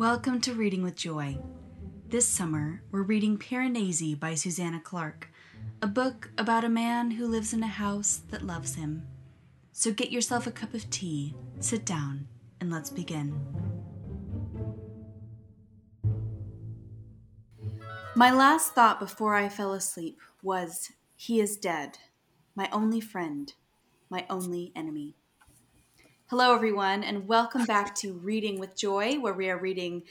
Welcome to Reading with Joy. This summer, we're reading Piranesi by Susanna Clarke, a book about a man who lives in a house that loves him. So get yourself a cup of tea, sit down, and let's begin. My last thought before I fell asleep was He is dead, my only friend, my only enemy. Hello, everyone, and welcome back to Reading with Joy, where we are reading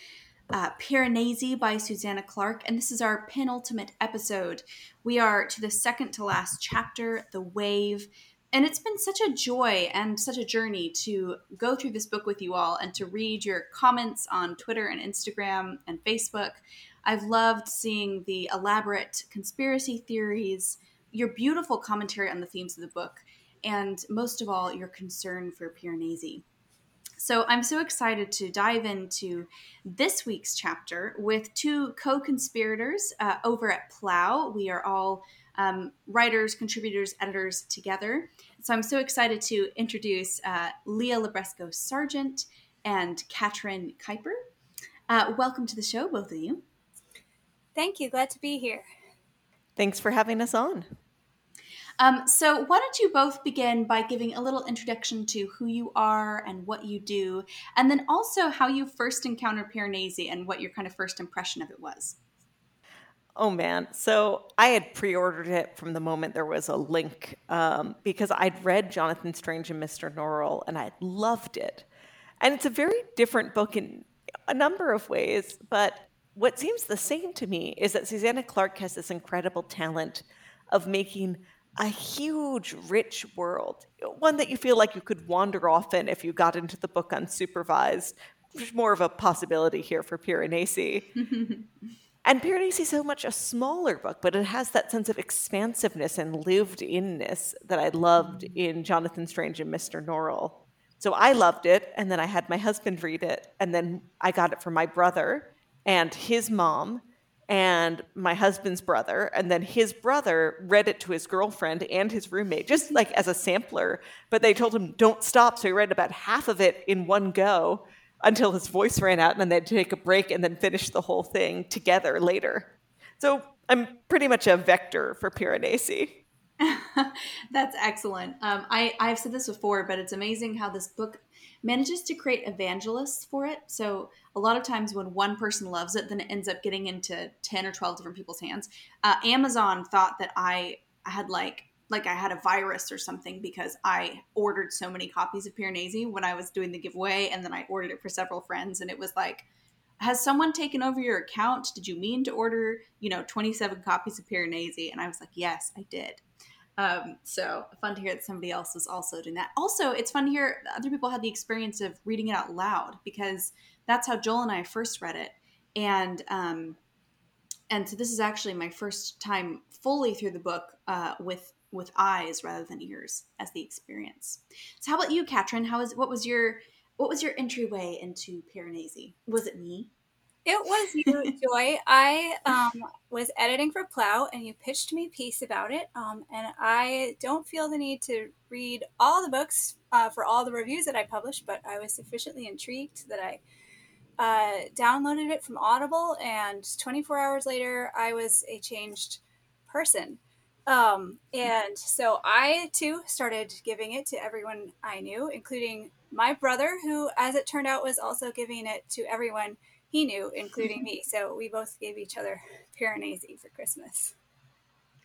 uh, Piranesi by Susanna Clarke, and this is our penultimate episode. We are to the second to last chapter, The Wave, and it's been such a joy and such a journey to go through this book with you all and to read your comments on Twitter and Instagram and Facebook. I've loved seeing the elaborate conspiracy theories, your beautiful commentary on the themes of the book and most of all, your concern for Piranesi. So I'm so excited to dive into this week's chapter with two co-conspirators uh, over at Plough. We are all um, writers, contributors, editors together. So I'm so excited to introduce uh, Leah Libresco Sargeant and Caitrin Keiper. Uh, welcome to the show, both of you. Thank you. Glad to be here. Thanks for having us on. Um, so, why don't you both begin by giving a little introduction to who you are and what you do, and then also how you first encountered Piranesi and what your kind of first impression of it was? Oh man. So I had pre ordered it from the moment there was a link um, because I'd read Jonathan Strange and Mr. Norrell and I loved it. And it's a very different book in a number of ways, but what seems the same to me is that Susanna Clarke has this incredible talent of making a huge, rich world, one that you feel like you could wander off in if you got into the book unsupervised. There's more of a possibility here for Piranesi. and Piranesi is so much a smaller book, but it has that sense of expansiveness and lived inness that I loved mm-hmm. in Jonathan Strange and Mr. Norrell. So I loved it, and then I had my husband read it, and then I got it for my brother and his mom and my husband's brother and then his brother read it to his girlfriend and his roommate just like as a sampler but they told him don't stop. So he read about half of it in one go until his voice ran out and then they'd take a break and then finish the whole thing together later. So i'm pretty much a vector for piranesi. That's excellent. Um, I, i've said this before but it's amazing how this book manages to create evangelists for it. So a lot of times when one person loves it, then it ends up getting into 10 or 12 different people's hands. Uh, Amazon thought that I had like like I had a virus or something because I ordered so many copies of Piranesi when I was doing the giveaway and then I ordered it for several friends and it was like has someone taken over your account? Did you mean to order, you know, 27 copies of Piranesi? And I was like, yes, I did. Um, so fun to hear that somebody else is also doing that. Also, it's fun to hear other people had the experience of reading it out loud because that's how Joel and I first read it. And um, and so this is actually my first time fully through the book uh, with with eyes rather than ears as the experience. So how about you, Caitrin? How is what was your what was your entryway into Piranesi? Was it me? It was you, Joy. I um, was editing for Plough, and you pitched me a piece about it. Um, and I don't feel the need to read all the books uh, for all the reviews that I published, but I was sufficiently intrigued that I uh, downloaded it from Audible, and 24 hours later, I was a changed person. Um, and so I too started giving it to everyone I knew, including my brother, who, as it turned out, was also giving it to everyone he knew, including me. So we both gave each other Piranesi for Christmas.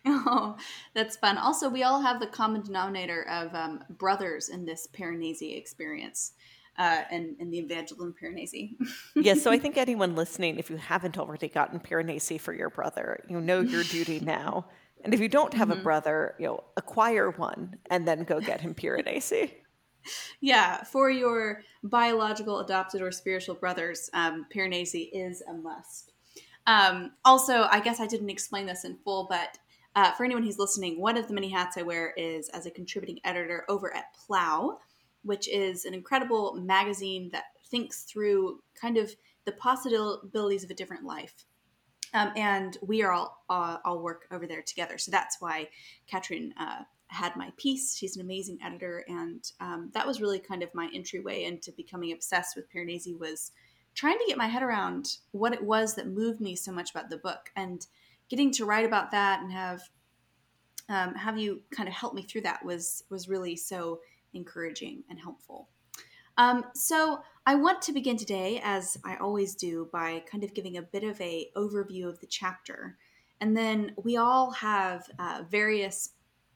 Oh, that's fun. Also, we all have the common denominator of um, brothers in this Piranesi experience. Uh, and, and the Evangeline Piranesi. yes, so I think anyone listening, if you haven't already gotten Piranesi for your brother, you know your duty now. And if you don't have mm-hmm. a brother, you know, acquire one and then go get him Piranesi yeah, for your biological, adopted, or spiritual brothers, um, Piranesi is a must. Um, also, I guess I didn't explain this in full, but uh, for anyone who's listening, one of the many hats I wear is as a contributing editor over at Plough, which is an incredible magazine that thinks through kind of the possibilities of a different life. Um, and we are all uh, all work over there together. So that's why Caitrin uh, had my piece. She's an amazing editor, and um, that was really kind of my entryway into becoming obsessed with Piranesi. Was trying to get my head around what it was that moved me so much about the book and getting to write about that and have um, have you kind of help me through that was was really so encouraging and helpful. Um, so I want to begin today, as I always do, by kind of giving a bit of a overview of the chapter, and then we all have uh, various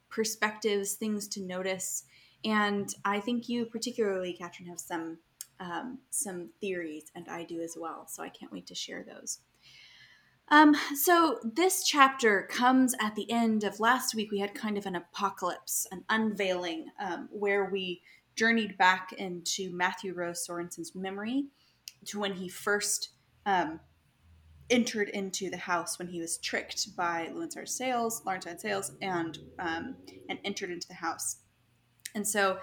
perspectives, things to notice, and I think you particularly, Caitrin, have some um, some theories, and I do as well. So I can't wait to share those. Um, so this chapter comes at the end of last week. We had kind of an apocalypse, an unveiling, um, where we journeyed back into Matthew Rose Sorensen's memory to when he first um, entered into the house when he was tricked by Laurence Arne-Sayles, Laurence Arne-Sayles, and um, and entered into the house. And so,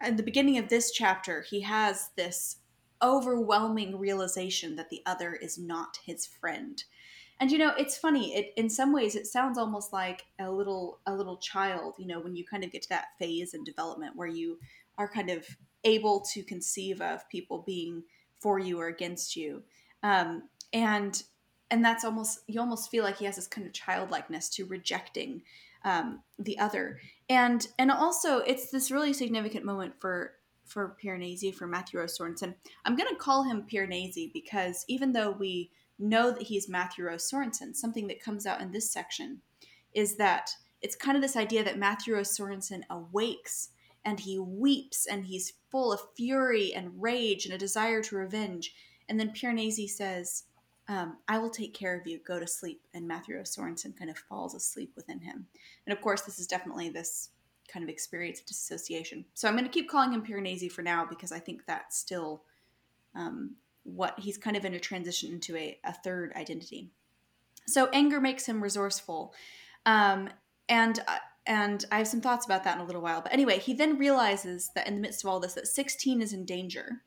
at the beginning of this chapter, he has this overwhelming realization that the other is not his friend and you know it's funny it in some ways it sounds almost like a little a little child you know when you kind of get to that phase in development where you are kind of able to conceive of people being for you or against you um, and and that's almost you almost feel like he has this kind of childlikeness to rejecting um, the other and and also it's this really significant moment for for Piranesi, for Matthew Rose Sorensen. I'm going to call him Piranesi because even though we know that he's Matthew Rose Sorensen. Something that comes out in this section is that it's kind of this idea that Matthew Rose Sorensen awakes and he weeps and he's full of fury and rage and a desire to revenge. And then Piranesi says, um, I will take care of you. Go to sleep. And Matthew Rose Sorensen kind of falls asleep within him. And of course, this is definitely this kind of experience of dissociation. So I'm going to keep calling him Piranesi for now because I think that's still um, what he's kind of in a transition into a, a third identity. So anger makes him resourceful. Um, and uh, and I have some thoughts about that in a little while. But anyway, he then realizes that in the midst of all this, that 16 is in danger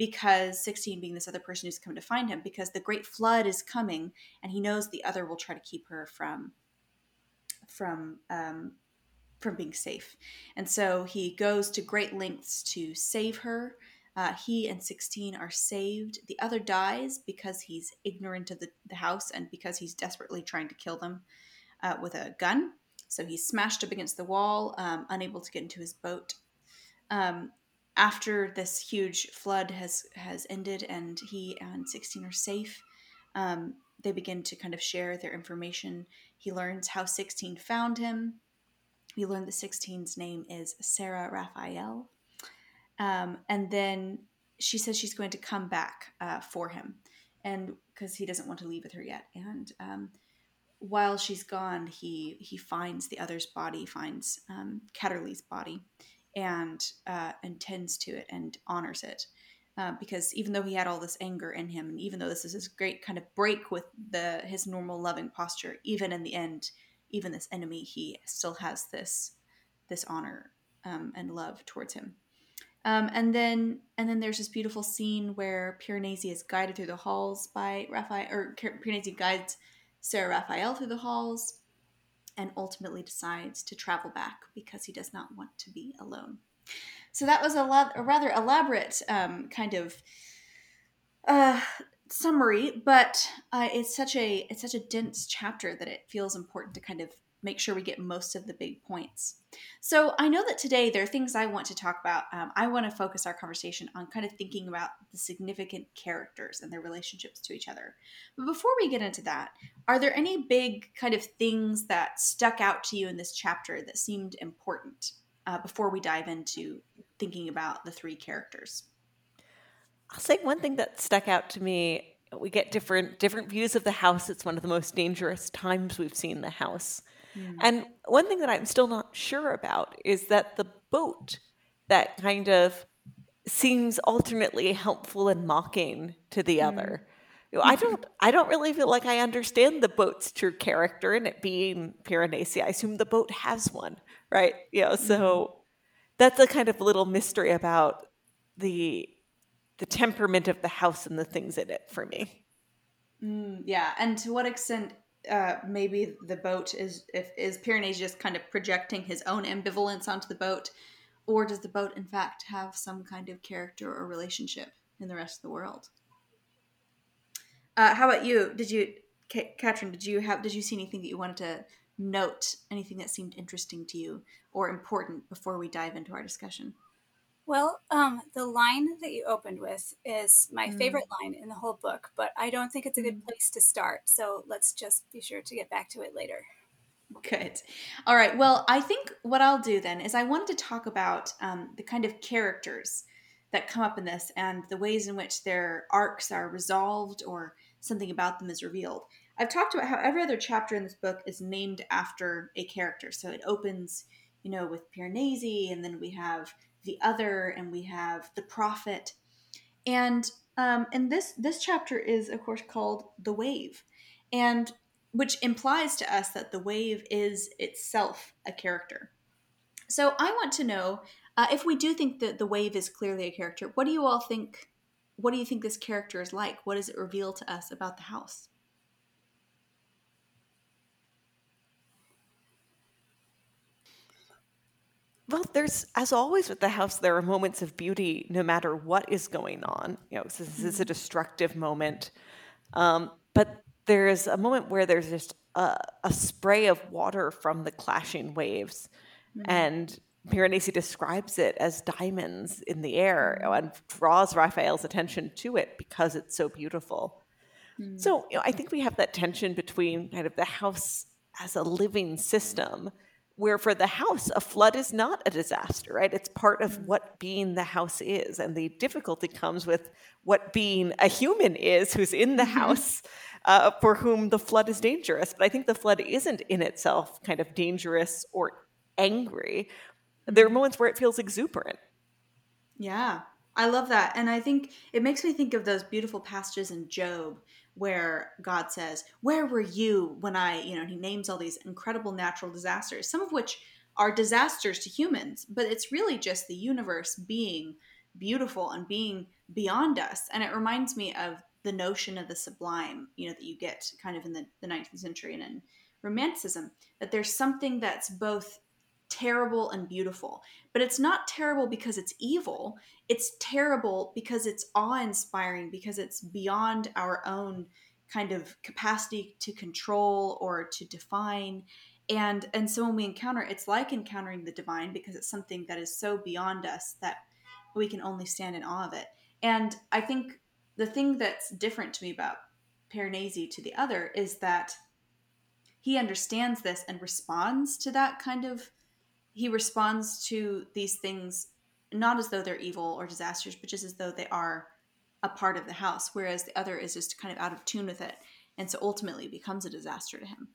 because 16 being this other person who's come to find him, because the great flood is coming, and he knows the other will try to keep her from from um, from being safe. And so he goes to great lengths to save her, uh, he and 16 are saved. The other dies because he's ignorant of the, the house and because he's desperately trying to kill them uh, with a gun. So he's smashed up against the wall, um, unable to get into his boat. Um, after this huge flood has has ended and he and 16 are safe, um, they begin to kind of share their information. He learns how 16 found him. We learn that 16's name is Sarah Raphael. Um, and then she says she's going to come back uh, for him, and because he doesn't want to leave with her yet. And um, while she's gone, he he finds the other's body, finds um, Ketterley's body, and uh, and tends to it and honors it. Uh, because even though he had all this anger in him, and even though this is his great kind of break with the his normal loving posture, even in the end, even this enemy, he still has this this honor um, and love towards him. Um, and then and then there's this beautiful scene where Piranesi is guided through the halls by Raphael, or Piranesi guides Sarah Raphael through the halls, and ultimately decides to travel back because he does not want to be alone. So that was a, a rather elaborate um, kind of uh, summary, but uh, it's such a it's such a dense chapter that it feels important to kind of make sure we get most of the big points. So I know that today there are things I want to talk about. Um, I want to focus our conversation on kind of thinking about the significant characters and their relationships to each other. But before we get into that, are there any big kind of things that stuck out to you in this chapter that seemed important uh, before we dive into thinking about the three characters? I'll say one thing that stuck out to me. We get different different views of the house. It's one of the most dangerous times we've seen the house. Mm. And one thing that I'm still not sure about is that the boat that kind of seems alternately helpful and mocking to the mm. other. You know, I don't I don't really feel like I understand the boat's true character and it being Piranesi. I assume the boat has one, right? You know, so mm-hmm. that's a kind of little mystery about the the temperament of the house and the things in it for me. Mm, yeah, and to what extent uh, maybe the boat is if is Piranesi just kind of projecting his own ambivalence onto the boat, or does the boat in fact have some kind of character or relationship in the rest of the world? Uh, how about you? Did you, Caitrin? Did you have? Did you see anything that you wanted to note? Anything that seemed interesting to you or important before we dive into our discussion? Well, um, the line that you opened with is my mm. favorite line in the whole book, but I don't think it's a good mm. place to start. So let's just be sure to get back to it later. Good. All right. Well, I think what I'll do then is I wanted to talk about um, the kind of characters that come up in this and the ways in which their arcs are resolved or something about them is revealed. I've talked about how every other chapter in this book is named after a character. So it opens, you know, with Piranesi, and then we have the other, and we have the prophet. And um, and this this chapter is of course called the wave, and which implies to us that the wave is itself a character. So I want to know uh, if we do think that the wave is clearly a character. What do you all think? What do you think this character is like? What does it reveal to us about the house? Well, there's, as always with the house, there are moments of beauty no matter what is going on. You know, this is a destructive moment. Um, but there is a moment where there's just a, a spray of water from the clashing waves. Mm-hmm. And Piranesi describes it as diamonds in the air mm-hmm. and draws Raphael's attention to it because it's so beautiful. Mm-hmm. So, you know, I think we have that tension between kind of the house as a living system where for the house a flood is not a disaster right it's part of mm. what being the house is and the difficulty comes with what being a human is who's in the mm-hmm. house uh, for whom the flood is dangerous but i think the flood isn't in itself kind of dangerous or angry there are mm-hmm. moments where it feels exuberant yeah i love that and i think it makes me think of those beautiful passages in job where God says, Where were you when I, you know, he names all these incredible natural disasters, some of which are disasters to humans, but it's really just the universe being beautiful and being beyond us. And it reminds me of the notion of the sublime, you know, that you get kind of in the, the 19th century and in Romanticism, that there's something that's both terrible and beautiful. But it's not terrible because it's evil. It's terrible because it's awe inspiring, because it's beyond our own kind of capacity to control or to define. And, and so when we encounter it's like encountering the divine because it's something that is so beyond us that we can only stand in awe of it. And I think the thing that's different to me about Piranesi to the other is that he understands this and responds to that kind of he responds to these things not as though they're evil or disasters, but just as though they are a part of the house, whereas the other is just kind of out of tune with it, and so ultimately becomes a disaster to him.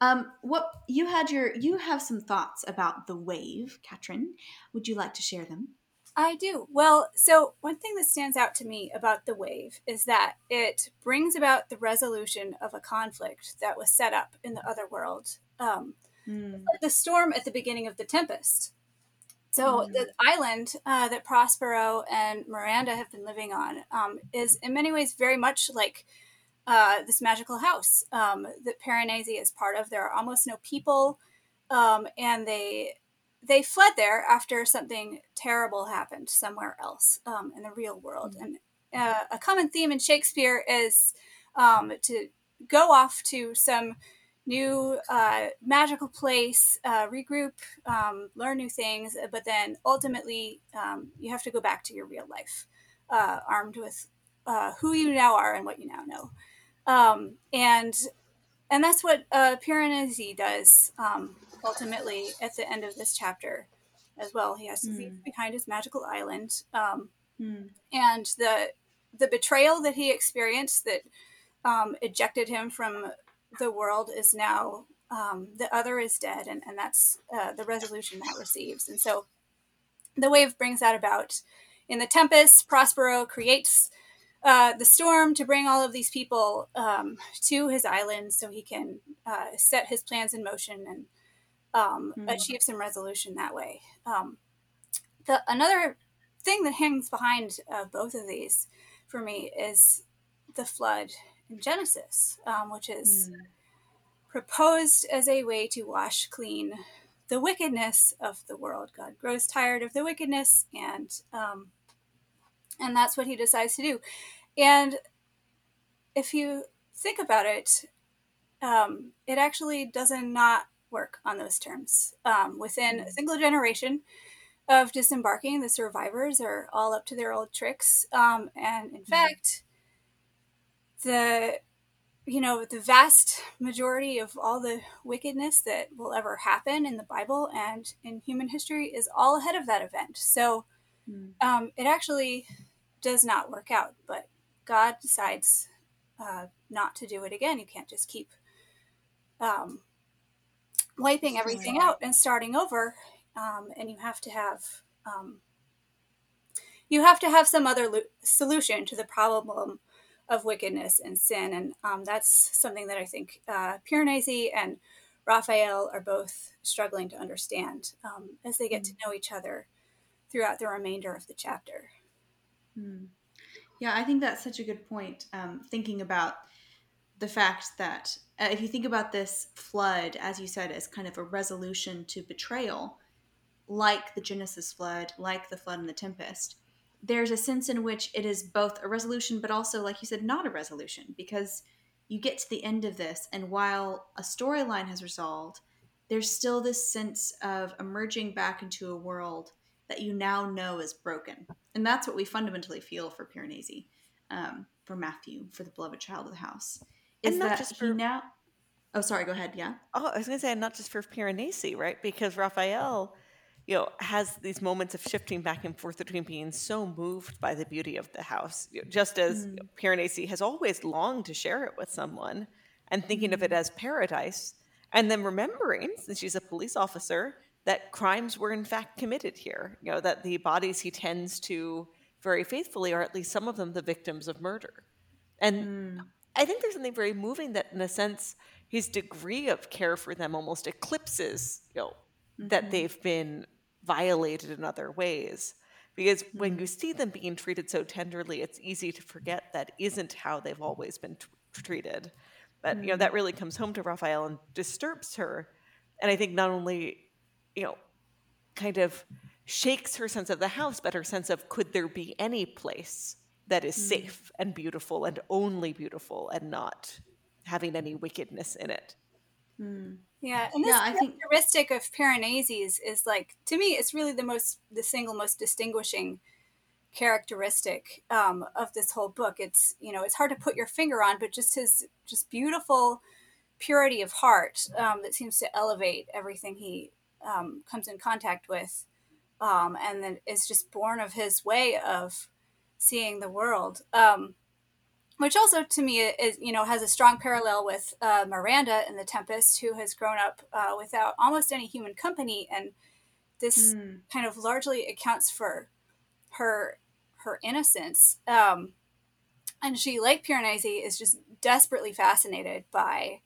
Um, what you had your you have some thoughts about the wave, Caitrin. Would you like to share them? I do. Well, so one thing that stands out to me about the wave is that it brings about the resolution of a conflict that was set up in the other world. Um, mm. the storm at the beginning of the tempest. So mm. the island uh, that Prospero and Miranda have been living on um, is in many ways very much like uh, this magical house um, that Piranesi is part of. There are almost no people, um, and they they fled there after something terrible happened somewhere else um, in the real world. Mm. And uh, a common theme in Shakespeare is um, to go off to some new uh, magical place, uh, regroup, um, learn new things, but then ultimately um, you have to go back to your real life, uh, armed with uh, who you now are and what you now know, um, and and that's what uh, Piranesi does um, ultimately at the end of this chapter as well. He has to mm. leave behind his magical island, um, mm. and the the betrayal that he experienced that um, ejected him from the world is now um, the other is dead, and, and that's uh, the resolution that receives. And so the wave brings that about. In the Tempest, Prospero creates uh, the storm to bring all of these people um, to his island so he can uh, set his plans in motion and um, mm-hmm. achieve some resolution that way. Um, the another thing that hangs behind uh, both of these for me is the flood in Genesis, um, which is mm. proposed as a way to wash clean the wickedness of the world. God grows tired of the wickedness, and um, and that's what He decides to do. And if you think about it, um, it actually does not not work on those terms. Um, within a single generation of disembarking, the survivors are all up to their old tricks. Um, and in fact, the you know the vast majority of all the wickedness that will ever happen in the bible and in human history is all ahead of that event. So um, it actually does not work out but god decides uh, not to do it again. You can't just keep um, wiping everything out and starting over um, and you have to have um, you have to have some other lo- solution to the problem of wickedness and sin. And um, that's something that I think uh, Piranesi and Raphael are both struggling to understand um, as they get mm. to know each other throughout the remainder of the chapter. Mm. Yeah, I think that's such a good point. Um, thinking about the fact that uh, if you think about this flood, as you said, as kind of a resolution to betrayal, like the Genesis flood, like the flood and the tempest, there's a sense in which it is both a resolution, but also, like you said, not a resolution because you get to the end of this, and while a storyline has resolved, there's still this sense of emerging back into a world that you now know is broken. And that's what we fundamentally feel for Piranesi, um, for Matthew, for the beloved child of the house. Is that just for now. Oh, sorry. Go ahead. Yeah. Oh, I was going to say, not just for Piranesi, right? Because Raphael you know, has these moments of shifting back and forth between being so moved by the beauty of the house, you know, just as mm. Piranesi has always longed to share it with someone and thinking mm. of it mm. as paradise, and then remembering, since she's a police officer, that crimes were in fact committed here. You know, that the bodies he tends to very faithfully are at least some of them the victims of murder. And mm. I think there's something very moving that, in a sense, his degree of care for them almost eclipses, you know, mm-hmm. that they've been violated in other ways. Because when you mm-hmm. see them being treated so tenderly, it's easy to forget that isn't how they've always been t- treated. But you know that mm-hmm. really comes home to Raphael and disturbs her, and I think not only you know kind of shakes her sense of the house, but her sense of could there be any place that is mm. safe and beautiful and only beautiful and not having any wickedness in it. Mm. Yeah, and this yeah, characteristic think... of Piranesi's is like to me, it's really the most the single most distinguishing characteristic um, of this whole book. It's you know it's hard to put your finger on, but just his just beautiful purity of heart um, that seems to elevate everything he um, comes in contact with, um, and then is just born of his way of seeing the world. Um, which also to me is you know has a strong parallel with uh, Miranda in The Tempest, who has grown up uh, without almost any human company, and this mm. kind of largely accounts for her her innocence. Um, and she, like Piranesi, is just desperately fascinated by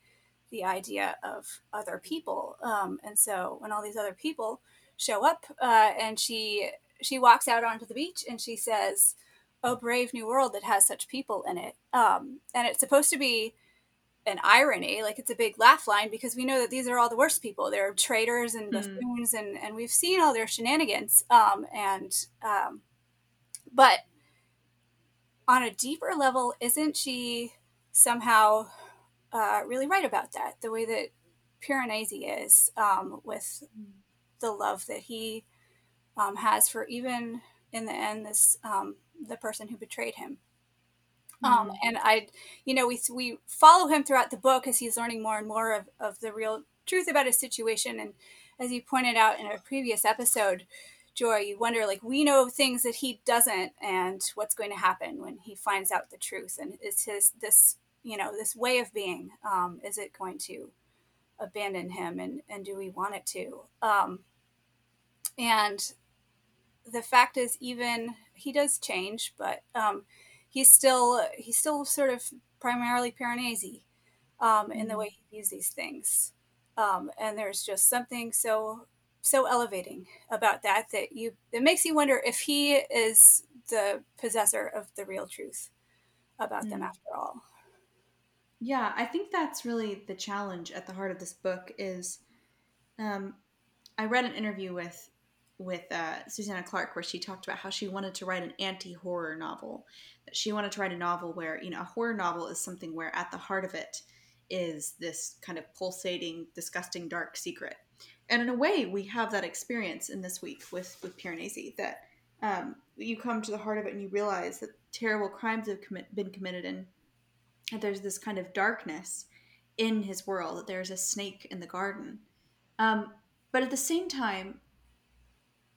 the idea of other people. Um, and so when all these other people show up, uh, and she she walks out onto the beach and she says a brave new world that has such people in it. Um, and it's supposed to be an irony, like it's a big laugh line because we know that these are all the worst people. They're traitors and hmm. buffoons, mm. and and we've seen all their shenanigans. Um, and um, but on a deeper level, isn't she somehow uh, really right about that? The way that Piranesi is um, with the love that he um, has for even in the end this um, the person who betrayed him. Um, mm-hmm. Um, and I, you know, we we follow him throughout the book as he's learning more and more of, of the real truth about his situation. And as you pointed out in a previous episode, Joy, you wonder like we know things that he doesn't, and what's going to happen when he finds out the truth. And is his this you know this way of being um, is it going to abandon him, and and do we want it to? Um, and the fact is, even he does change, but um, he's still he's still sort of primarily Piranesi um, in the mm-hmm. way he views these things. Um, and there's just something so so elevating about that that you it makes you wonder if he is the possessor of the real truth about mm. them after all. Yeah, I think that's really the challenge at the heart of this book is um, I read an interview with with uh, Susanna Clarke, where she talked about how she wanted to write an anti-horror novel. She wanted to write a novel where you know a horror novel is something where at the heart of it is this kind of pulsating, disgusting, dark secret. And in a way, we have that experience in this week with with Piranesi that um, you come to the heart of it and you realize that terrible crimes have been committed and that there's this kind of darkness in his world that there's a snake in the garden um, but at the same time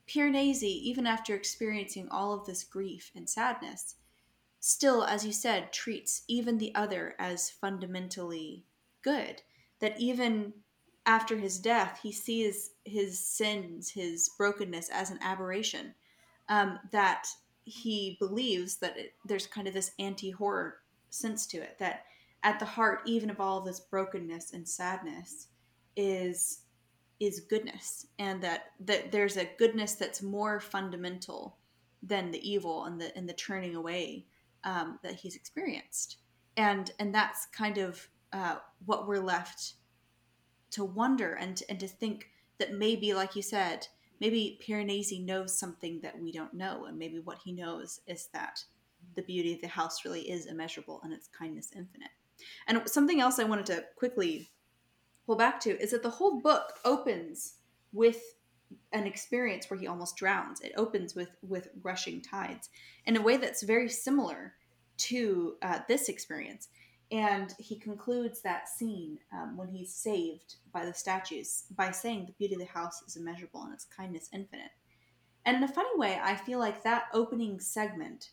piranesi even after experiencing all of this grief and sadness still as you said treats even the other as fundamentally good. That even after his death he sees his sins his brokenness as an aberration. Um, that he believes that it, there's kind of this anti-horror sense to it that at the heart even of all this brokenness and sadness is is goodness and that that there's a goodness that's more fundamental than the evil and the and the turning away um, that he's experienced and and that's kind of uh, what we're left to wonder and and to think that maybe like you said maybe Piranesi knows something that we don't know, and maybe what he knows is that the beauty of the house really is immeasurable and its kindness infinite. And something else I wanted to quickly pull back to is that the whole book opens with an experience where he almost drowns. It opens with with rushing tides in a way that's very similar to uh, this experience. And he concludes that scene um, when he's saved by the statues by saying the beauty of the house is immeasurable and its kindness infinite. And in a funny way, I feel like that opening segment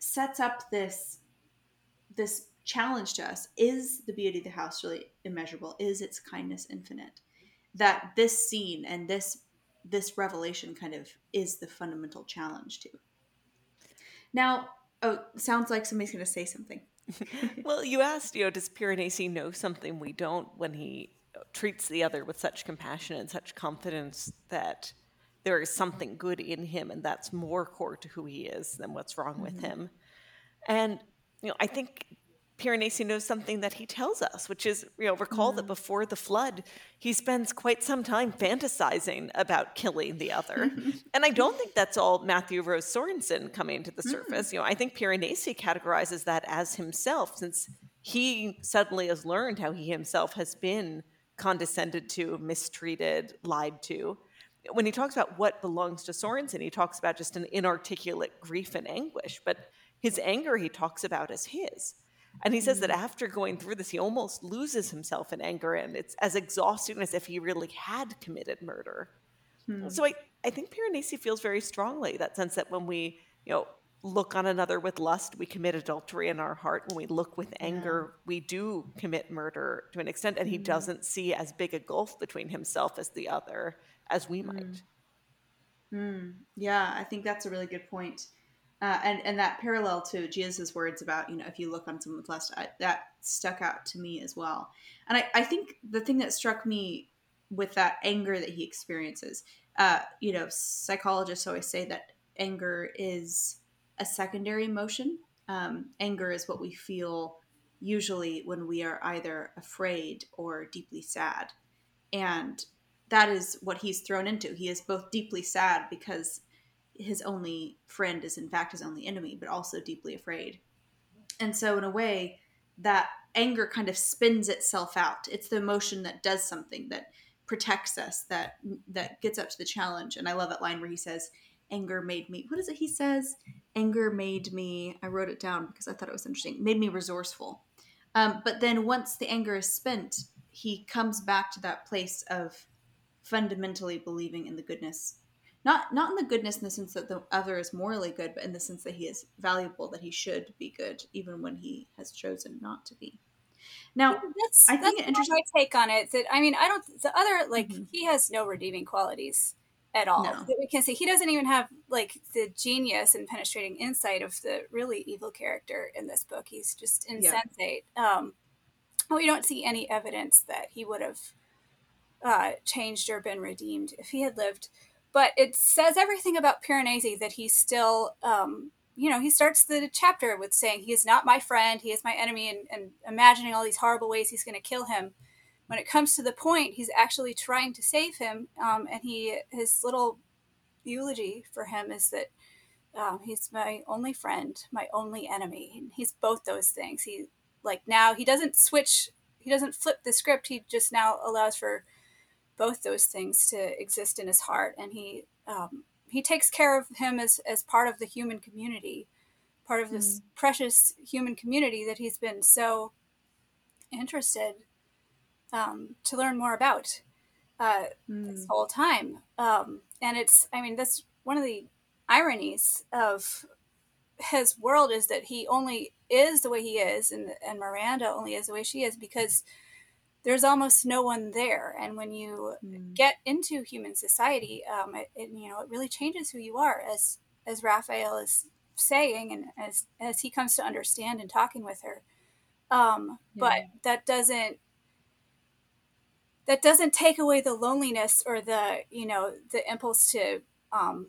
sets up this this challenge to us: is the beauty of the house really immeasurable? Is its kindness infinite? That this scene and this this revelation kind of is the fundamental challenge to. Now, oh, sounds like somebody's going to say something. well, you asked, you know, does Piranesi know something we don't when he treats the other with such compassion and such confidence that there is something good in him and that's more core to who he is than what's wrong mm-hmm. with him. And, you know, I think Piranesi knows something that he tells us, which is, you know, recall that before the flood, he spends quite some time fantasizing about killing the other. and I don't think that's all Matthew Rose Sorensen coming to the mm. surface. Mm-hmm. You know, I think Piranesi categorizes that as himself, since he suddenly has learned how he himself has been condescended to, mistreated, lied to. When he talks about what belongs to Sorensen, he talks about just an inarticulate grief and anguish, but his anger he talks about as his. And he says that mm-hmm. after going through this, he almost loses himself in anger, and it's as exhausting as if he really had committed murder. Hmm. So I, I think Piranesi feels very strongly that sense that when we, you know, look on another with lust, we commit adultery in our heart. When we look with anger, yeah. we do commit murder to an extent, and he mm. doesn't see as big a gulf between himself as the other as we mm. might. Mm. Yeah, I think that's a really good point. Uh, and and that parallel to Jesus' words about you know if you look on someone with lust, I, that stuck out to me as well. And I, I think the thing that struck me with that anger that he experiences, uh, you know, psychologists always say that anger is a secondary emotion. Um, anger is what we feel usually when we are either afraid or deeply sad. And that is what he's thrown into. He is both deeply sad because his only friend is in fact his only enemy, but also deeply afraid. And so, in a way, that anger kind of spins itself out. It's the emotion that does something that protects us, that that gets up to the challenge. And I love that line where he says, "Anger made me." What is it he says? Anger made me. I wrote it down because I thought it was interesting. Made me resourceful. Um, but then once the anger is spent, he comes back to that place of fundamentally believing in the goodness not not in the goodness in the sense that the other is morally good, but in the sense that he is valuable, that he should be good, even when he has chosen not to be. Now, that's I think that's interesting. My take on it that I mean, I don't. The other like mm-hmm. he has no redeeming qualities at all no. that we can see. He doesn't even have like the genius and penetrating insight of the really evil character in this book. He's just insensate. Yeah. Um, we don't see any evidence that he would have uh, changed or been redeemed if he had lived but it says everything about Piranesi that he's still, um, you know, he starts the chapter with saying he is not my friend, he is my enemy, and, and imagining all these horrible ways he's going to kill him. When it comes to the point, he's actually trying to save him, um, and he his little eulogy for him is that um, he's my only friend, my only enemy. He's both those things. He like now he doesn't switch. He doesn't flip the script. He just now allows for both those things to exist in his heart, and he um, he takes care of him as as part of the human community, part of this mm. precious human community that he's been so interested um, to learn more about uh, mm. this whole time. Um, and it's, I mean, that's one of the ironies of his world is that he only is the way he is, and and Miranda only is the way she is because there's almost no one there. And when you mm. get into human society, um, it, it, you know it really changes who you are, as as Raphael is saying, and as as he comes to understand and talking with her. Um, yeah. But that doesn't that doesn't take away the loneliness or the you know the impulse to um,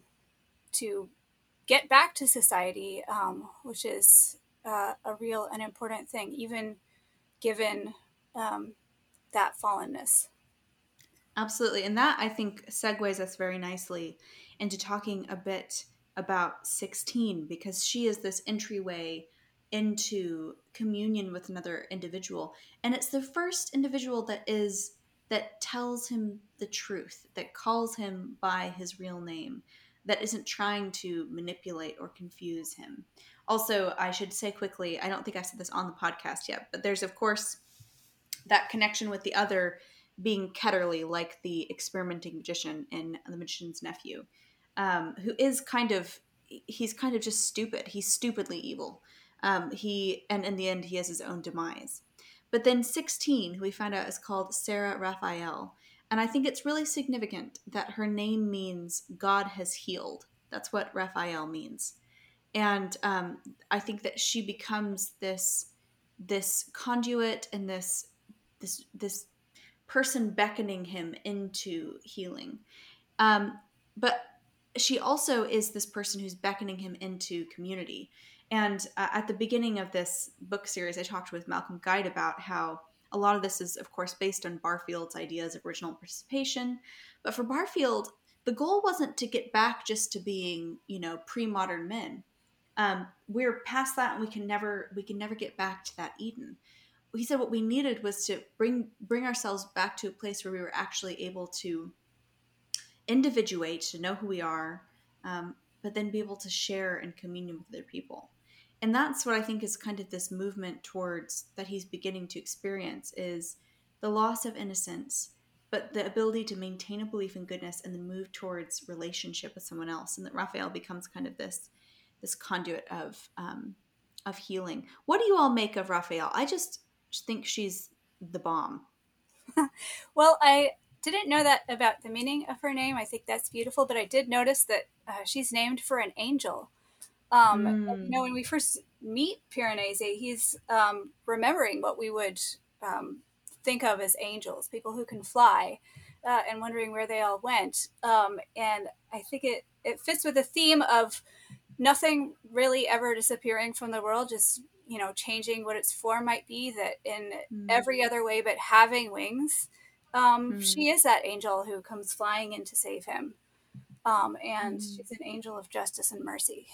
to get back to society, um, which is uh, a real and important thing, even given um, that fallenness. Absolutely. And that I think segues us very nicely into talking a bit about 16 because she is this entryway into communion with another individual. And it's the first individual that is that tells him the truth, that calls him by his real name, that isn't trying to manipulate or confuse him. Also, I should say quickly, I don't think I said this on the podcast yet, but there's, of course, that connection with the other being Ketterley, like the experimenting magician in The Magician's Nephew, um, who is kind of, he's kind of just stupid. He's stupidly evil. Um, he, and in the end, he has his own demise. But then 16, who we find out is called Sarah Raphael, and I think it's really significant that her name means God has healed. That's what Raphael means. And um, I think that she becomes this this conduit and this this this person beckoning him into healing. Um, but she also is this person who's beckoning him into community. And uh, at the beginning of this book series, I talked with Malcolm Guite about how a lot of this is, of course, based on Barfield's ideas of original participation. But for Barfield, the goal wasn't to get back just to being, you know, pre-modern men. Um, we're past that, and we can never we can never get back to that Eden. He said what we needed was to bring bring ourselves back to a place where we were actually able to individuate, to know who we are, um, but then be able to share in communion with other people. And that's what i think is kind of this movement towards that he's beginning to experience is the loss of innocence but the ability to maintain a belief in goodness and then move towards relationship with someone else. And that raphael becomes kind of this this conduit of um, of healing. What do you all make of raphael? I just think she's the bomb well i didn't know that about the meaning of her name i think that's beautiful but i did notice that uh, she's named for an angel um, mm. You know, when we first meet Piranesi, he's um, remembering what we would um, think of as angels, people who can fly, uh, and wondering where they all went. Um, and I think it, it fits with the theme of nothing really ever disappearing from the world, just you know, changing what its form might be. That in mm. every other way, but having wings, um, mm. she is that angel who comes flying in to save him. Um, and mm. she's an angel of justice and mercy.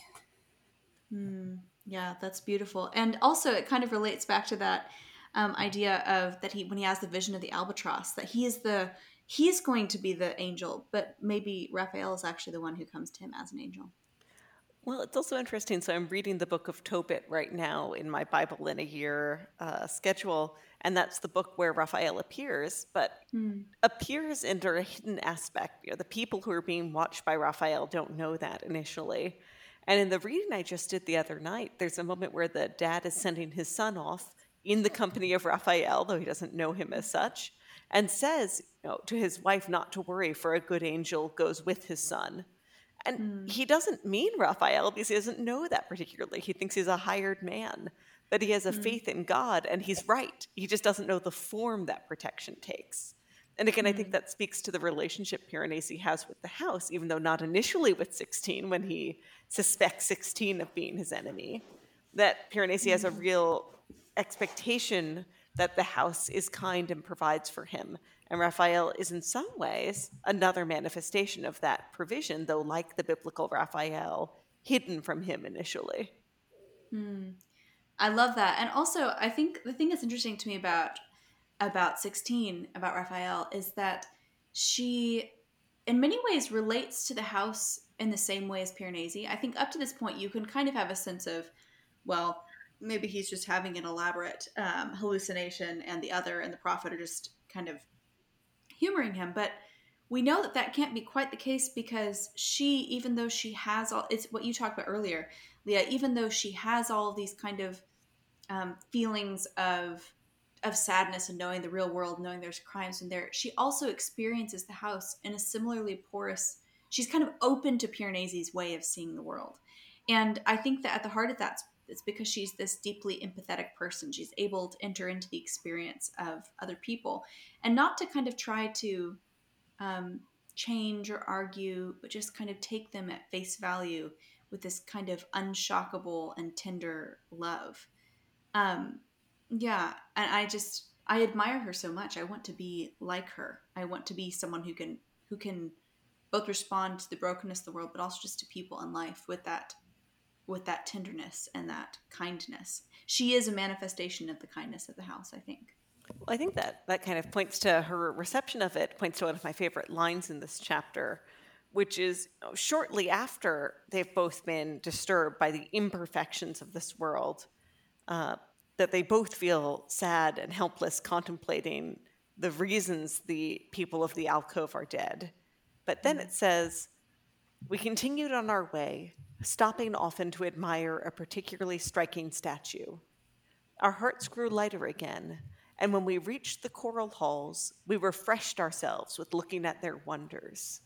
Mm, yeah, that's beautiful. And also, it kind of relates back to that um, idea of that he, when he has the vision of the albatross, that he is the he's going to be the angel, but maybe Raphael is actually the one who comes to him as an angel. Well, it's also interesting. So I'm reading the book of Tobit right now in my Bible in a year uh, schedule, and that's the book where Raphael appears, but mm. appears under a hidden aspect. You know, the people who are being watched by Raphael don't know that initially. And in the reading I just did the other night, there's a moment where the dad is sending his son off in the company of Raphael, though he doesn't know him as such, and says you know, to his wife not to worry, for a good angel goes with his son. And mm. he doesn't mean Raphael because he doesn't know that particularly. He thinks he's a hired man, but he has a mm. faith in God, and he's right. He just doesn't know the form that protection takes. And again, I think mm. that speaks to the relationship Piranesi has with the house, even though not initially with 16 when he suspects 16 of being his enemy. That Piranesi has a mm. real expectation that the house is kind and provides for him, And Raphael is in some ways another manifestation of that provision, though, like the biblical Raphael, hidden from him initially. Hmm. I love that. And also, I think the thing that's interesting to me about about 16 about Raphael is that she in many ways relates to the house in the same way as Piranesi. I think up to this point you can kind of have a sense of well, maybe he's just having an elaborate um, hallucination and the other and the prophet are just kind of humoring him, but we know that that can't be quite the case because she even though she has all it's what you talked about earlier leah even though she has all these kind of um, feelings of of sadness and knowing the real world, knowing there's crimes in there, she also experiences the house in a similarly porous. She's kind of open to Piranesi's way of seeing the world, and I think that at the heart of that, it's because she's this deeply empathetic person. She's able to enter into the experience of other people, and not to kind of try to um, change or argue, but just kind of take them at face value with this kind of unshockable and tender love. Um, yeah, and I just I admire her so much. I want to be like her. I want to be someone who can who can both respond to the brokenness of the world, but also just to people in life with that with that tenderness and that kindness. She is a manifestation of the kindness of the house, I think. Well, I think that that kind of points to her reception of it, points to one of my favorite lines in this chapter, which is shortly after they've both been disturbed by the imperfections of this world uh, that they both feel sad and helpless contemplating the reasons the people of the alcove are dead. But then it says, We continued on our way, stopping often to admire a particularly striking statue. Our hearts grew lighter again, and when we reached the choral halls, we refreshed ourselves with looking at their wonders.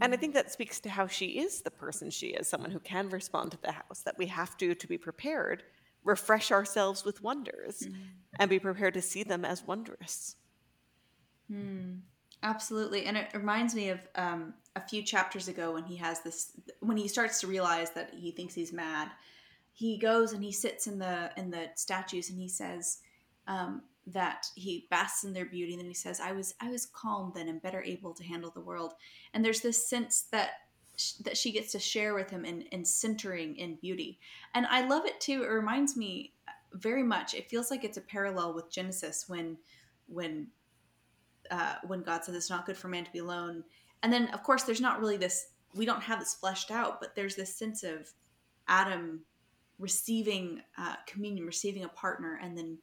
And I think that speaks to how she is the person she is, someone who can respond to the house, that we have to, to be prepared, refresh ourselves with wonders mm-hmm. and be prepared to see them as wondrous. Mm, absolutely. And it reminds me of um, a few chapters ago when he has this, when he starts to realize that he thinks he's mad. He goes and he sits in the in the statues and he says um, that he basks in their beauty. And then he says, "I was I was calm then and better able to handle the world." And there's this sense that that she gets to share with him and, and centering in beauty. And I love it too. It reminds me very much. It feels like it's a parallel with Genesis when when uh, when God says it's not good for man to be alone. And then of course there's not really this we don't have this fleshed out, but there's this sense of Adam receiving uh, communion, receiving a partner, and then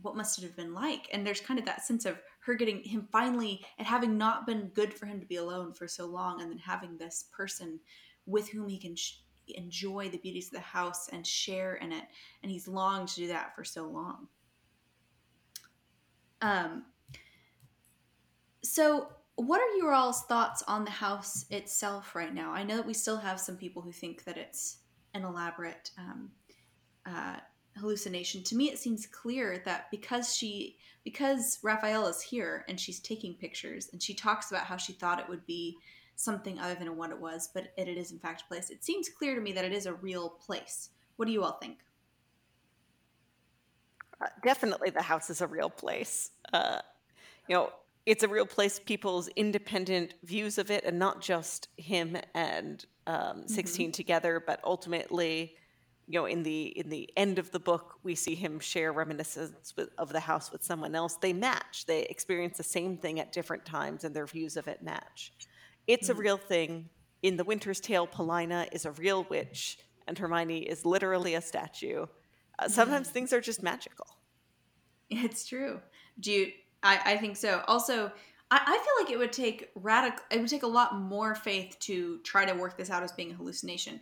what must it have been like? And there's kind of that sense of her getting him finally and having not been good for him to be alone for so long and then having this person with whom he can sh- enjoy the beauties of the house and share in it and he's longed to do that for so long um so what are your all's thoughts on the house itself right now? I know that we still have some people who think that it's an elaborate um, uh, hallucination. To me it seems clear that because she because Raphael is here and she's taking pictures and she talks about how she thought it would be something other than what it was but it, it is in fact a place it seems clear to me that it is a real place. What do you all think? Uh, definitely the house is a real place. Uh, you know it's a real place people's independent views of it and not just him and um, 16 mm-hmm. together but ultimately you know in the in the end of the book we see him share reminiscence with, of the house with someone else. They match. They experience the same thing at different times and their views of it match. It's mm-hmm. a real thing. In the winter's tale Paulina is a real witch and hermione is literally a statue. Uh, sometimes mm-hmm. things are just magical. It's true. Do you i, I think so also I, I feel like it would take radical it would take a lot more faith to try to work this out as being a hallucination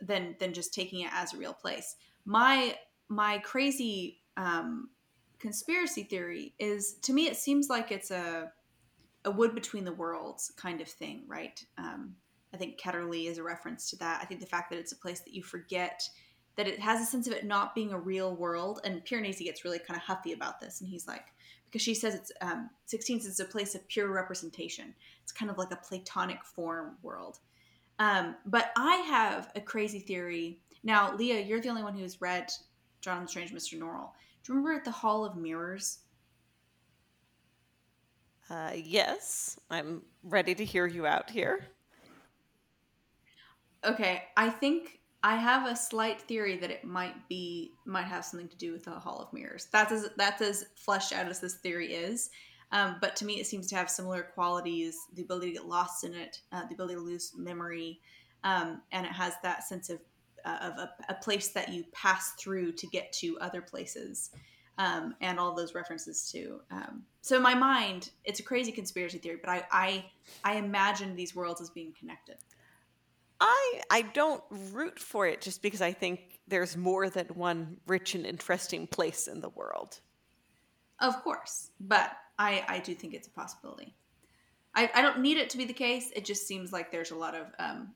than than just taking it as a real place. My my crazy um, conspiracy theory is to me it seems like it's a a wood between the worlds kind of thing, right? Um, I think Ketterley is a reference to that. I think the fact that it's a place that you forget that it has a sense of it not being a real world. And Piranesi gets really kind of huffy about this, and he's like, because she says it's um, 16 is a place of pure representation. It's kind of like a Platonic form world. Um, but I have a crazy theory. Now, Leah, you're the only one who's read Jonathan Strange, Mr. Norrell. Do you remember at the Hall of Mirrors? Uh, yes, I'm ready to hear you out here. Okay, I think I have a slight theory that it might be might have something to do with the Hall of Mirrors. That's as that's as fleshed out as this theory is. Um, but to me, it seems to have similar qualities: the ability to get lost in it, uh, the ability to lose memory, um, and it has that sense of uh, of a, a, place that you pass through to get to other places, um, and all those references to. Um, so in my mind, it's a crazy conspiracy theory, but I I, I imagine these worlds as being connected. I I don't root for it just because I think there's more than one rich and interesting place in the world. Of course, but I I do think it's a possibility. I, I don't need it to be the case. It just seems like there's a lot of um,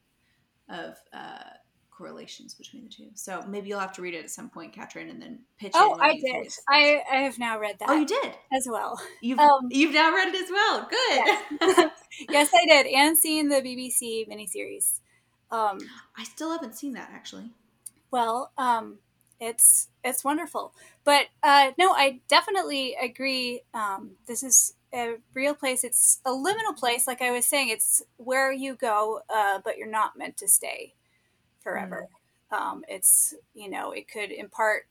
of uh, correlations between the two. So maybe you'll have to read it at some point, Caitrin, and then pitch. It. Oh, I did. I, I have now read that. Oh, you did as well. You've um, you've now read it as well. Good. Yes. yes, I did, and seen the BBC miniseries. Um, I still haven't seen that actually. Well, um, it's it's wonderful, but uh, no, I definitely agree. Um, this is a real place. It's a liminal place, like I was saying. It's where you go, uh, but you're not meant to stay forever. Mm. Um, it's you know it could impart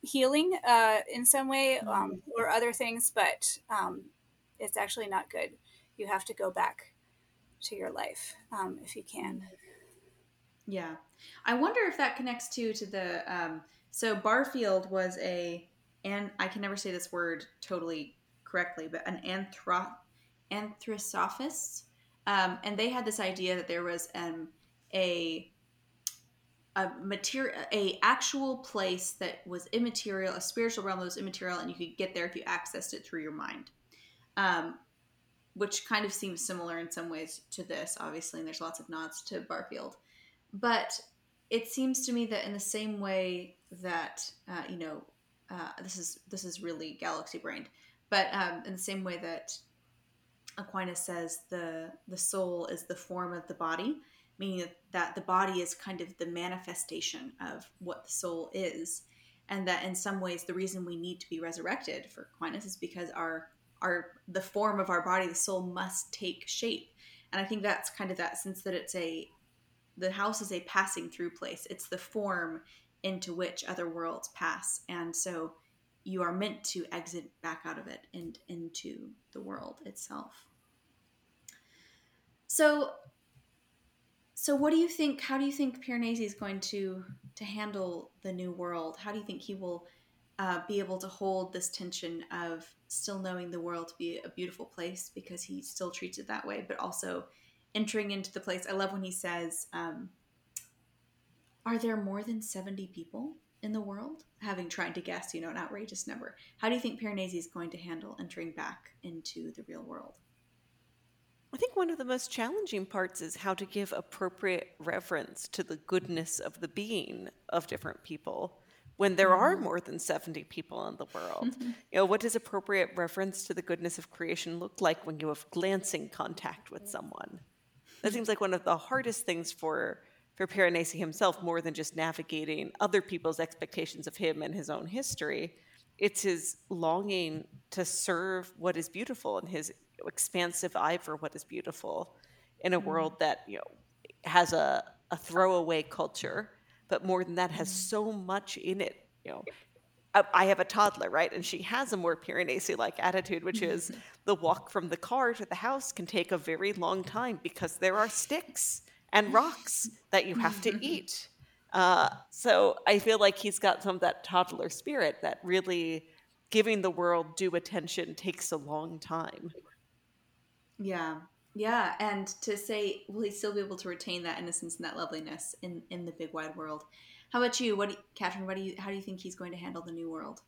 healing uh, in some way um, mm. or other things, but um, it's actually not good. You have to go back to your life um, if you can. Yeah, I wonder if that connects too to the. Um, so Barfield was a, and I can never say this word totally correctly, but an anthro, anthrosophist, um, and they had this idea that there was um, a a material a actual place that was immaterial a spiritual realm that was immaterial and you could get there if you accessed it through your mind. Um, which kind of seems similar in some ways to this obviously and there's lots of nods to barfield but it seems to me that in the same way that uh, you know, uh, this is this is really galaxy brained, but um, in the same way that Aquinas says the the soul is the form of the body, meaning that the body is kind of the manifestation of what the soul is, and that in some ways the reason we need to be resurrected for Aquinas is because our our the form of our body, the soul must take shape, and I think that's kind of that sense that it's a the house is a passing through place. It's the form into which other worlds pass. And so you are meant to exit back out of it and into the world itself. So so what do you think how do you think Piranesi is going to to handle the new world? How do you think he will uh, be able to hold this tension of still knowing the world to be a beautiful place because he still treats it that way, but also entering into the place. I love when he says, um, Are there more than 70 people in the world? Having tried to guess, you know, an outrageous number. How do you think Piranesi is going to handle entering back into the real world? I think one of the most challenging parts is how to give appropriate reverence to the goodness of the being of different people when there are mm-hmm. more than 70 people in the world. You know, what does appropriate reference to the goodness of creation look like when you have glancing contact with someone? That seems like one of the hardest things for for Piranesi himself, more than just navigating other people's expectations of him and his own history. It's his longing to serve what is beautiful and his expansive eye for what is beautiful in a mm-hmm. world that you know has a, a throwaway culture, but more than that has mm-hmm. so much in it. You know, I have a toddler, right? And she has a more Piranesi like attitude, which is the walk from the car to the house can take a very long time because there are sticks and rocks that you have to eat. Uh, so I feel like he's got some of that toddler spirit that really giving the world due attention takes a long time. Yeah. Yeah. And to say, will he still be able to retain that innocence and that loveliness in, in the big wide world? How about you? What, you, Caitrin? What do you? How do you think he's going to handle the new world?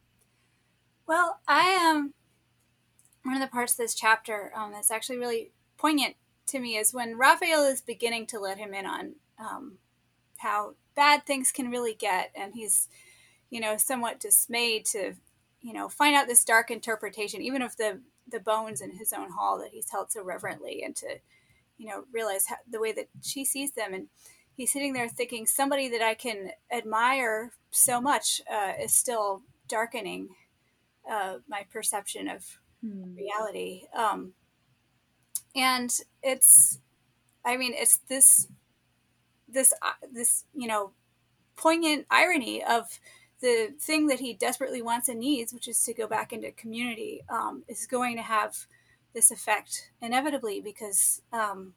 Well, I am. Um, one of the parts of this chapter um, that's actually really poignant to me is when Raphael is beginning to let him in on um, how bad things can really get, and he's, you know, somewhat dismayed to, you know, find out this dark interpretation, even of the the bones in his own hall that he's held so reverently, and to, you know, realize how, the way that she sees them and he's sitting there thinking somebody that I can admire so much uh, is still darkening uh, my perception of hmm. reality. Um, and it's, I mean, it's this, this, uh, this, you know, poignant irony of the thing that he desperately wants and needs, which is to go back into community, um, is going to have this effect inevitably because um,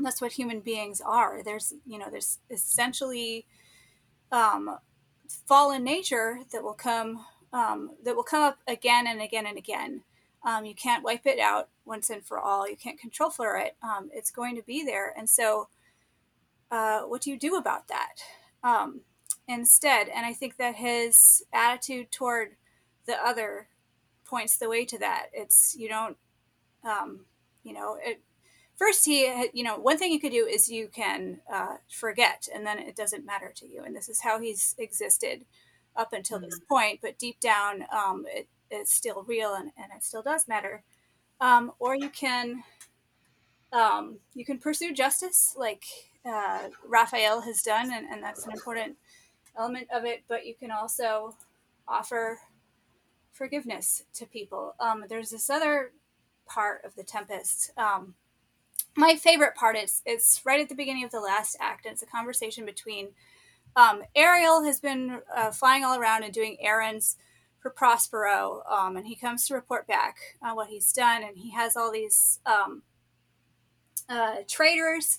that's what human beings are. There's, you know, there's essentially um, fallen nature that will come um, that will come up again and again and again. Um, you can't wipe it out once and for all. You can't control for it. Um, it's going to be there, and so uh, what do you do about that? Um, instead, and I think that his attitude toward the other points the way to that. It's you don't, um, you know, it first he you know one thing you could do is you can uh, forget and then it doesn't matter to you. And this is how he's existed up until mm-hmm. this point but deep down um, it, it's still real and, and, it still does matter. Um, or you can um, you can pursue justice like uh, raphael has done and, and that's an important element of it but you can also offer forgiveness to people. Um, there's this other part of the tempest um, my favorite part is it's right at the beginning of the last act. And it's a conversation between um, Ariel has been uh, flying all around and doing errands for Prospero, um, and he comes to report back on what he's done, and he has all these um, uh, traders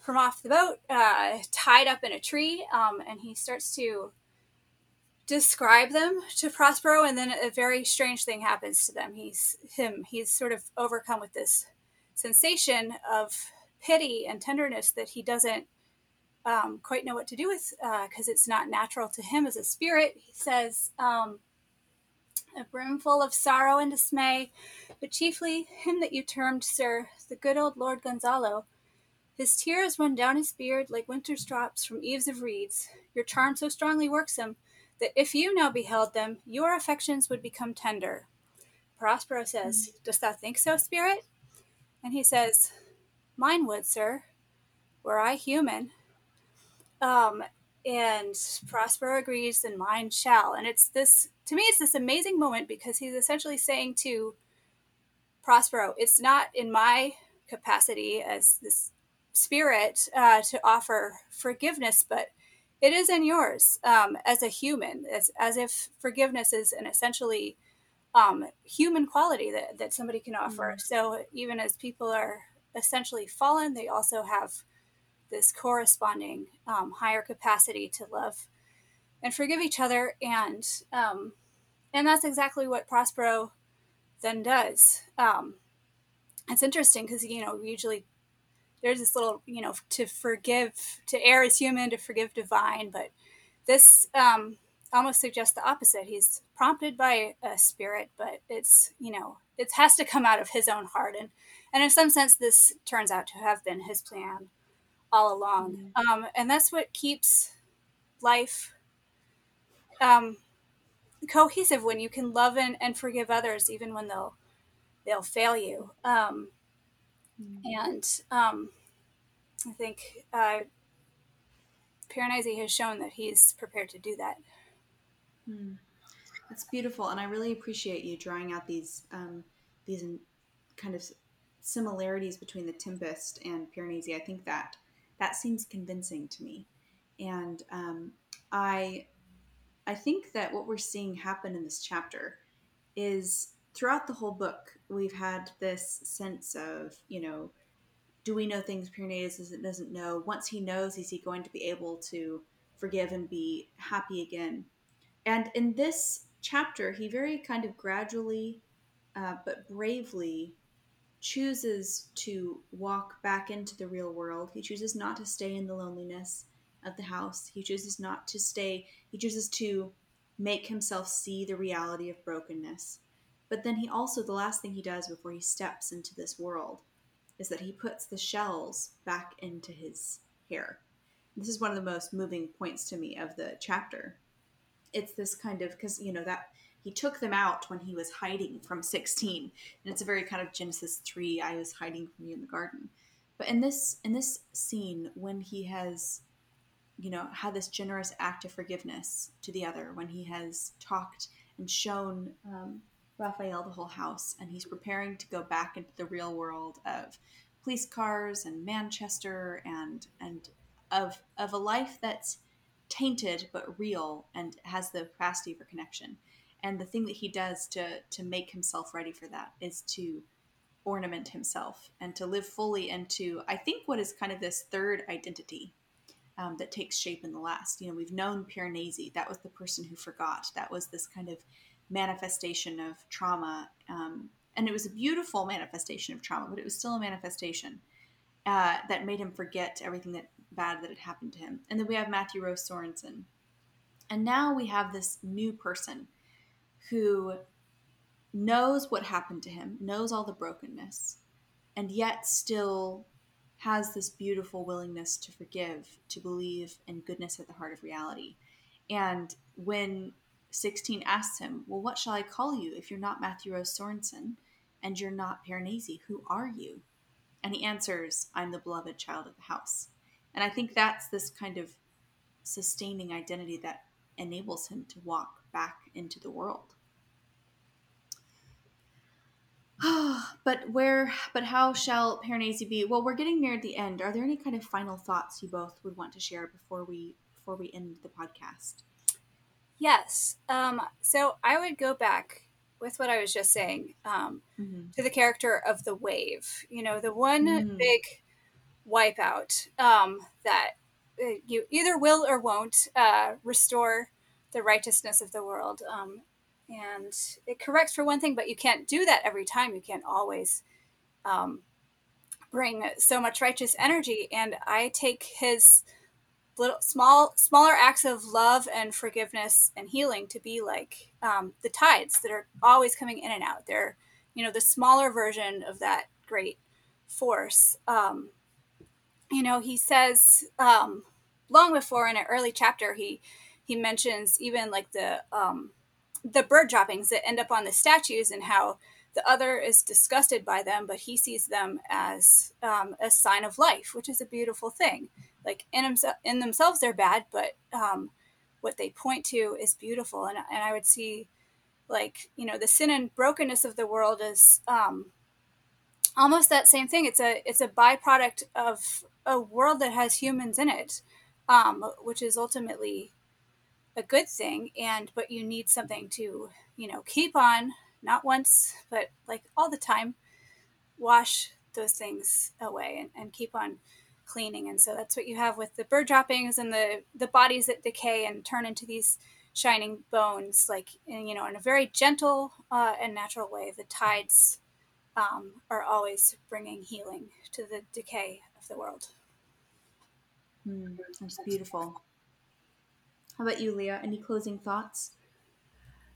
from off the boat uh, tied up in a tree, um, and he starts to describe them to Prospero, and then a very strange thing happens to them. He's him. He's sort of overcome with this sensation of pity and tenderness that he doesn't um, quite know what to do with because uh, it's not natural to him as a spirit. He says, um, a brimful of sorrow and dismay, but chiefly him that you termed, sir, the good old Lord Gonzalo. His tears run down his beard like winter's drops from eaves of reeds. Your charm so strongly works him that if you now beheld them, your affections would become tender. Prospero says, mm. Dost thou think so, spirit? And he says, Mine would, sir, were I human. Um, and Prospero agrees, and mine shall. And it's this, to me, it's this amazing moment because he's essentially saying to Prospero, it's not in my capacity as this spirit uh, to offer forgiveness, but it is in yours um, as a human, as, as if forgiveness is an essentially um, human quality that, that somebody can offer. Mm-hmm. So even as people are essentially fallen, they also have this corresponding um, higher capacity to love and forgive each other, and um, and that's exactly what Prospero then does. Um, it's interesting because you know usually there's this little you know to forgive to err is human to forgive divine, but this um, almost suggests the opposite. He's prompted by a spirit, but it's you know it has to come out of his own heart, and and in some sense, this turns out to have been his plan all along, mm-hmm. um, and that's what keeps life um, cohesive when you can love and, and forgive others even when they'll they'll fail you. Um, mm-hmm. And um, I think uh, Piranesi has shown that he's prepared to do that. Hmm. That's beautiful, and I really appreciate you drawing out these um, these kind of similarities between the Tempest and Piranesi. I think that that seems convincing to me, and um, I I think that what we're seeing happen in this chapter is throughout the whole book we've had this sense of you know do we know things Piranesi doesn't, doesn't know? Once he knows, is he going to be able to forgive and be happy again? And in this chapter, he very kind of gradually uh, but bravely chooses to walk back into the real world. He chooses not to stay in the loneliness of the house. He chooses not to stay, he chooses to make himself see the reality of brokenness. But then he also, the last thing he does before he steps into this world is that he puts the shells back into his hair. This is one of the most moving points to me of the chapter it's this kind of because you know that he took them out when he was hiding from 16 and it's a very kind of genesis 3 i was hiding from you in the garden. But in this in this scene when he has you know had this generous act of forgiveness to the other when he has talked and shown um, Raphael the whole house, and he's preparing to go back into the real world of police cars and Manchester and and of of a life that's tainted but real and has the capacity for connection. And the thing that he does to to make himself ready for that is to ornament himself and to live fully into I think what is kind of this third identity um, that takes shape in the last. You know, we've known Piranesi. That was the person who forgot. That was this kind of manifestation of trauma. Um, and it was a beautiful manifestation of trauma, but it was still a manifestation uh, that made him forget everything that bad that had happened to him. And then we have Matthew Rose Sorensen. And now we have this new person who knows what happened to him, knows all the brokenness, and yet still has this beautiful willingness to forgive, to believe in goodness at the heart of reality. And when 16 asks him, Well, what shall I call you if you're not Matthew Rose Sorensen and you're not Piranesi? Who are you? And he answers, I'm the beloved child of the house. And I think that's this kind of sustaining identity that enables him to walk back into the world. but where, but how shall Piranesi be? Well, we're getting near the end. Are there any kind of final thoughts you both would want to share before we before we end the podcast? Yes. Um, so I would go back with what I was just saying um, mm-hmm. to the character of the wave. You know, the one mm. big wipeout um, that uh, you either will or won't uh, restore the righteousness of the world. Um, and it corrects for one thing, but you can't do that every time. You can't always um, bring so much righteous energy. And I take his little small smaller acts of love and forgiveness and healing to be like um, the tides that are always coming in and out. They're you know the smaller version of that great force. Um, you know, he says um, long before in an early chapter he he mentions even like the um, the bird droppings that end up on the statues and how the other is disgusted by them, but he sees them as um, a sign of life, which is a beautiful thing. Like in, himself, in themselves, they're bad, but um, what they point to is beautiful. And, and I would see, like, you know, the sin and brokenness of the world is um, almost that same thing. It's a it's a byproduct of a world that has humans in it, um, which is ultimately a good thing. And but you need something to you know keep on not once but like all the time wash those things away and, and keep on cleaning. And so that's what you have with the bird droppings and the the bodies that decay and turn into these shining bones like in, you know in a very gentle uh, and natural way. The tides um, are always bringing healing to the decay of the world mm, that's beautiful how about you, Leah? Any closing thoughts?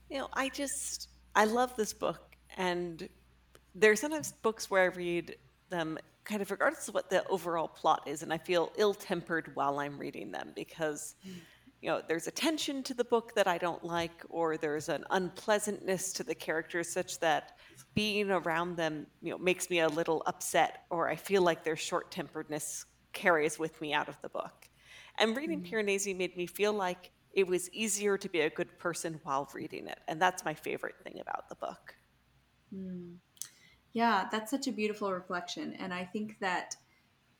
You know, I just I love this book, and there are sometimes books where I read them kind of regardless of what the overall plot is, and I feel ill-tempered while I'm reading them because you know there's a tension to the book that I don't like, or there's an unpleasantness to the characters such that being around them you know makes me a little upset, or I feel like their short-temperedness carries with me out of the book. And reading mm-hmm. Piranesi made me feel like it was easier to be a good person while reading it. And that's my favorite thing about the book. Mm. Yeah, that's such a beautiful reflection. And I think that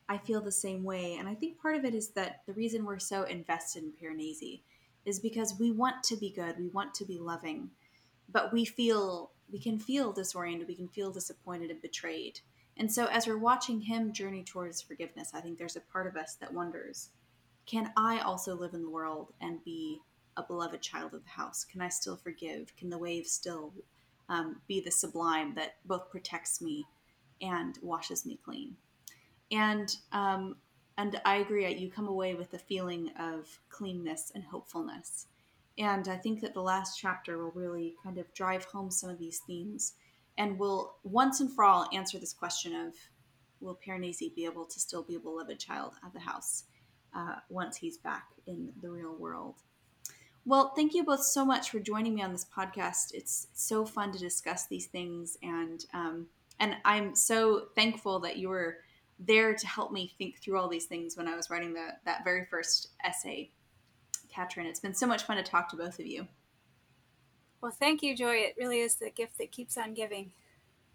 I feel the same way. And I think part of it is that the reason we're so invested in Piranesi is because we want to be good, we want to be loving, but we feel we can feel disoriented, we can feel disappointed and betrayed. And so as we're watching him journey towards forgiveness, I think there's a part of us that wonders, can I also live in the world and be a beloved child of the house? Can I still forgive? Can the wave still um, be the sublime that both protects me and washes me clean? And um, and I agree. You come away with a feeling of cleanness and hopefulness. And I think that the last chapter will really kind of drive home some of these themes and will once and for all answer this question of will Piranesi be able to still be a beloved child of the house? uh, once he's back in the real world. Well, thank you both so much for joining me on this podcast. It's so fun to discuss these things, and um, and I'm so thankful that you were there to help me think through all these things when I was writing the that very first essay, Caitrin. It's been so much fun to talk to both of you. Well, thank you, Joy. It really is the gift that keeps on giving.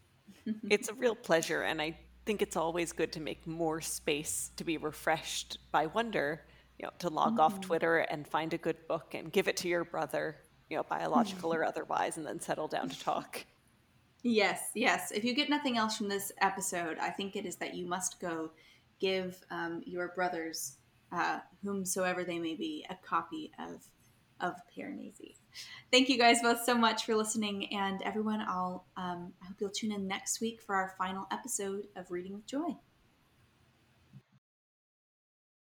it's a real pleasure, and I think it's always good to make more space to be refreshed by wonder. You know, to log mm-hmm. off Twitter and find a good book and give it to your brother, you know, biological or otherwise, and then settle down to talk. Yes, yes. If you get nothing else from this episode, I think it is that you must go give um, your brothers, uh, whomsoever they may be, a copy of of Piranesi. Thank you guys both so much for listening, and everyone. I'll um, I hope you'll tune in next week for our final episode of Reading with Joy.